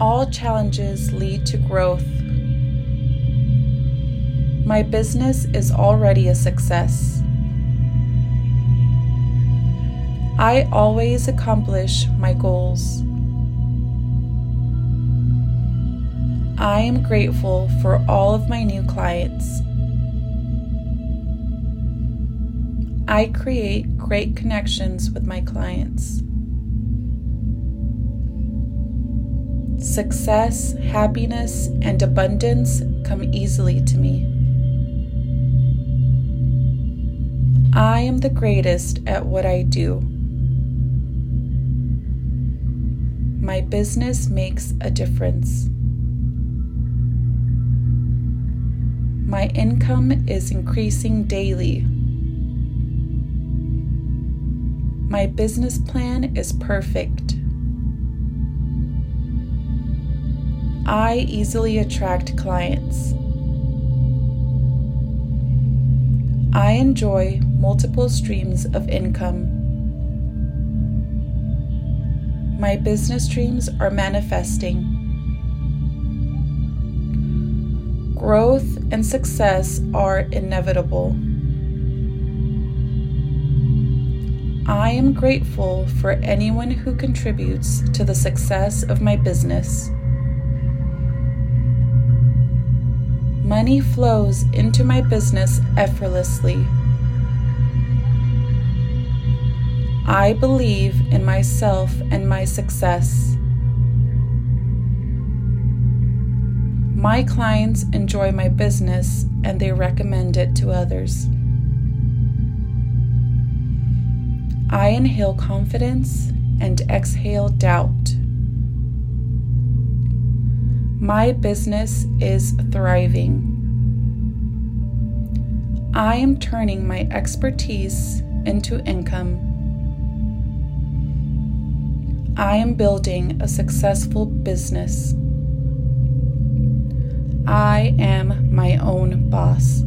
All challenges lead to growth. My business is already a success. I always accomplish my goals. I am grateful for all of my new clients. I create great connections with my clients. Success, happiness, and abundance come easily to me. I am the greatest at what I do. My business makes a difference. My income is increasing daily. My business plan is perfect. I easily attract clients. I enjoy multiple streams of income. My business dreams are manifesting. Growth and success are inevitable. I am grateful for anyone who contributes to the success of my business. Money flows into my business effortlessly. I believe in myself and my success. My clients enjoy my business and they recommend it to others. I inhale confidence and exhale doubt. My business is thriving. I am turning my expertise into income. I am building a successful business. I am my own boss.